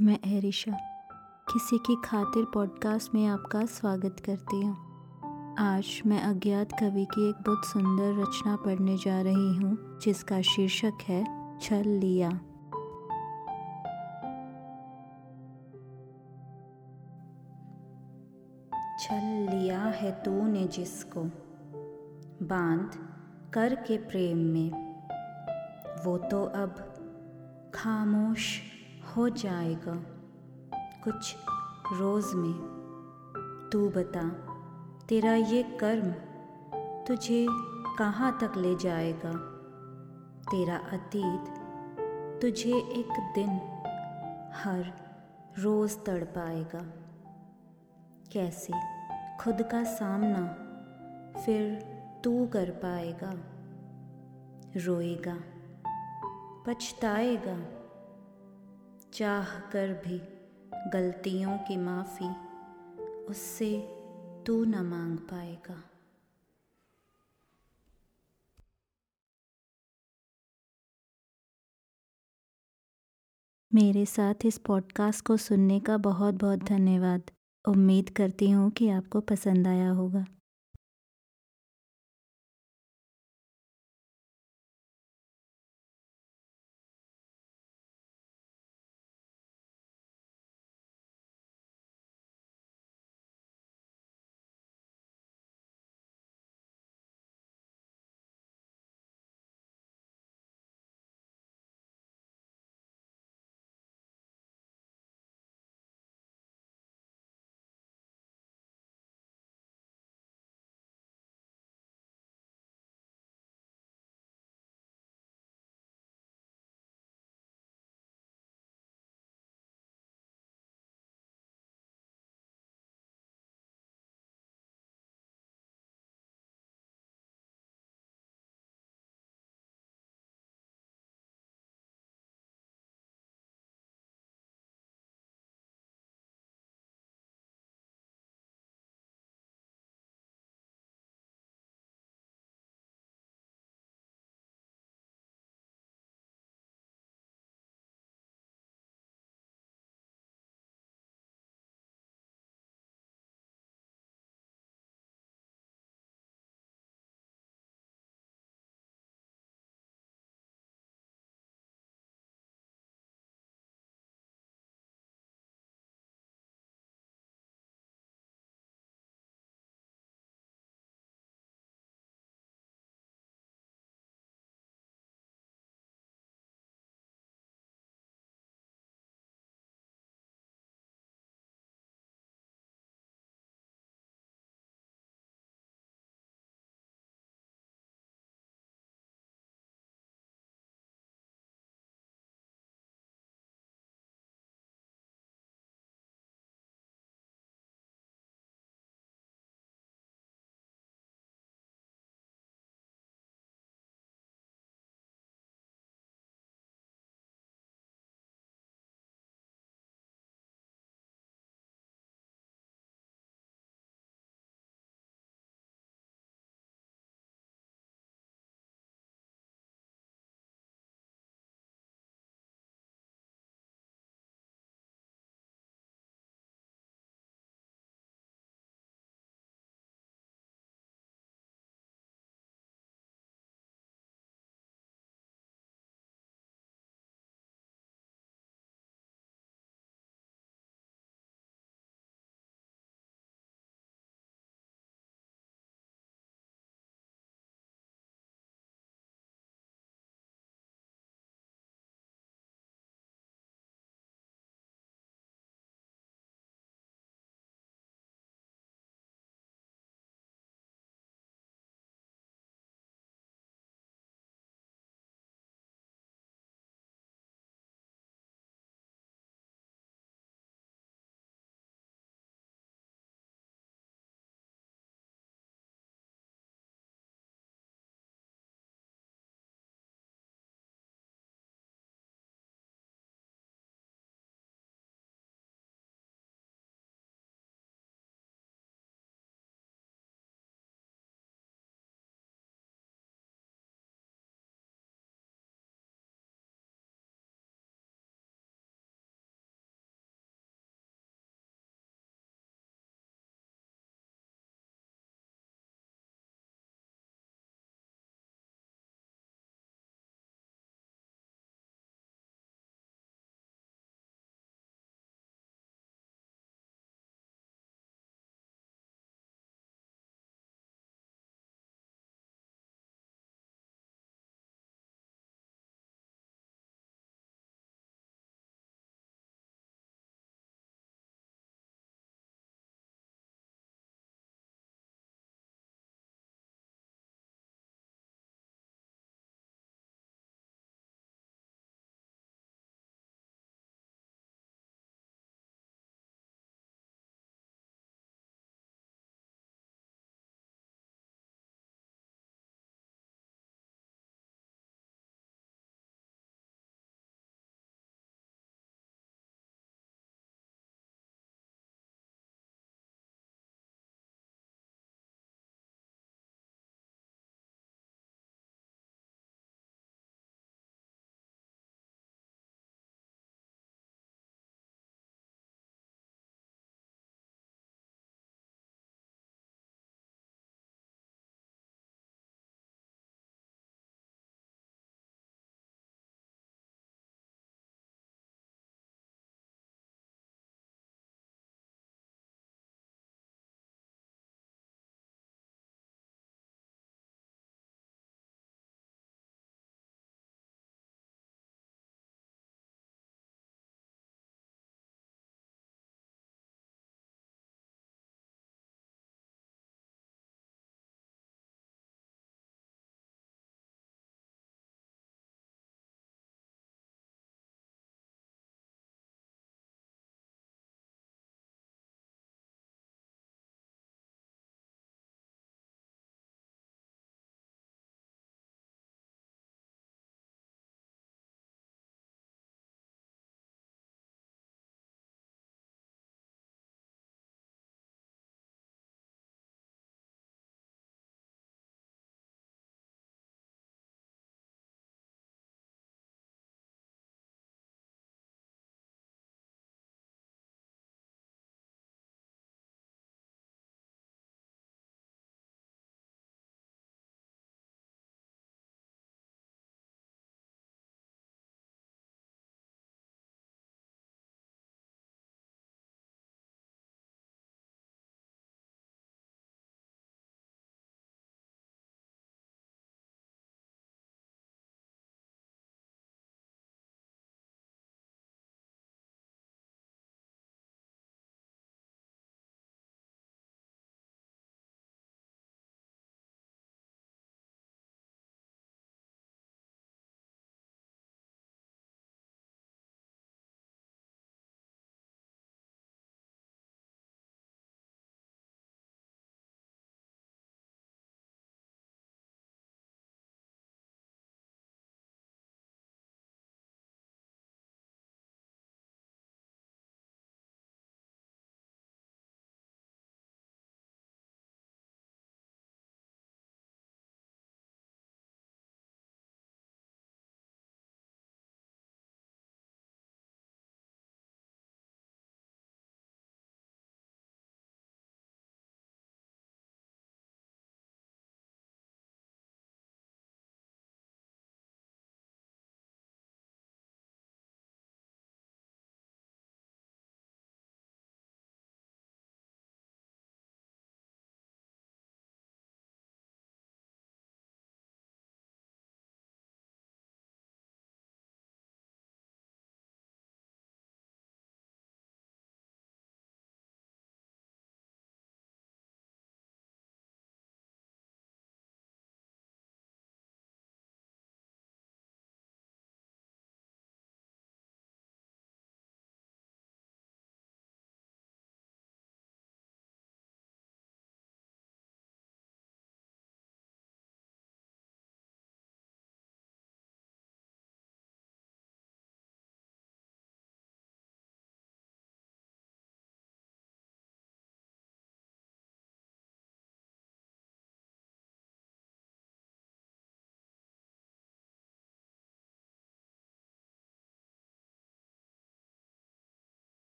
मैं एरिशा, किसी की खातिर पॉडकास्ट में आपका स्वागत करती हूँ। आज मैं अज्ञात कवि की एक बहुत सुंदर रचना पढ़ने जा रही हूँ, जिसका शीर्षक है, छल लिया। छल लिया है तूने जिसको, बाँध कर के प्रेम में। वो तो अब खामोश हो जाएगा। कुछ रोज़ में तू बता, तेरा ये कर्म तुझे कहाँ तक ले जाएगा? तेरा अतीत तुझे एक दिन हर रोज़ तड़ पाएगा कैसे? खुद का सामना फिर तू कर पाएगा। रोएगा, पछताएगा। चाह कर भी गलतियों की माफ़ी उससे तू न मांग पाएगा। मेरे साथ इस पॉडकास्ट को सुनने का बहुत बहुत धन्यवाद। उम्मीद करती हूँ कि आपको पसंद आया होगा।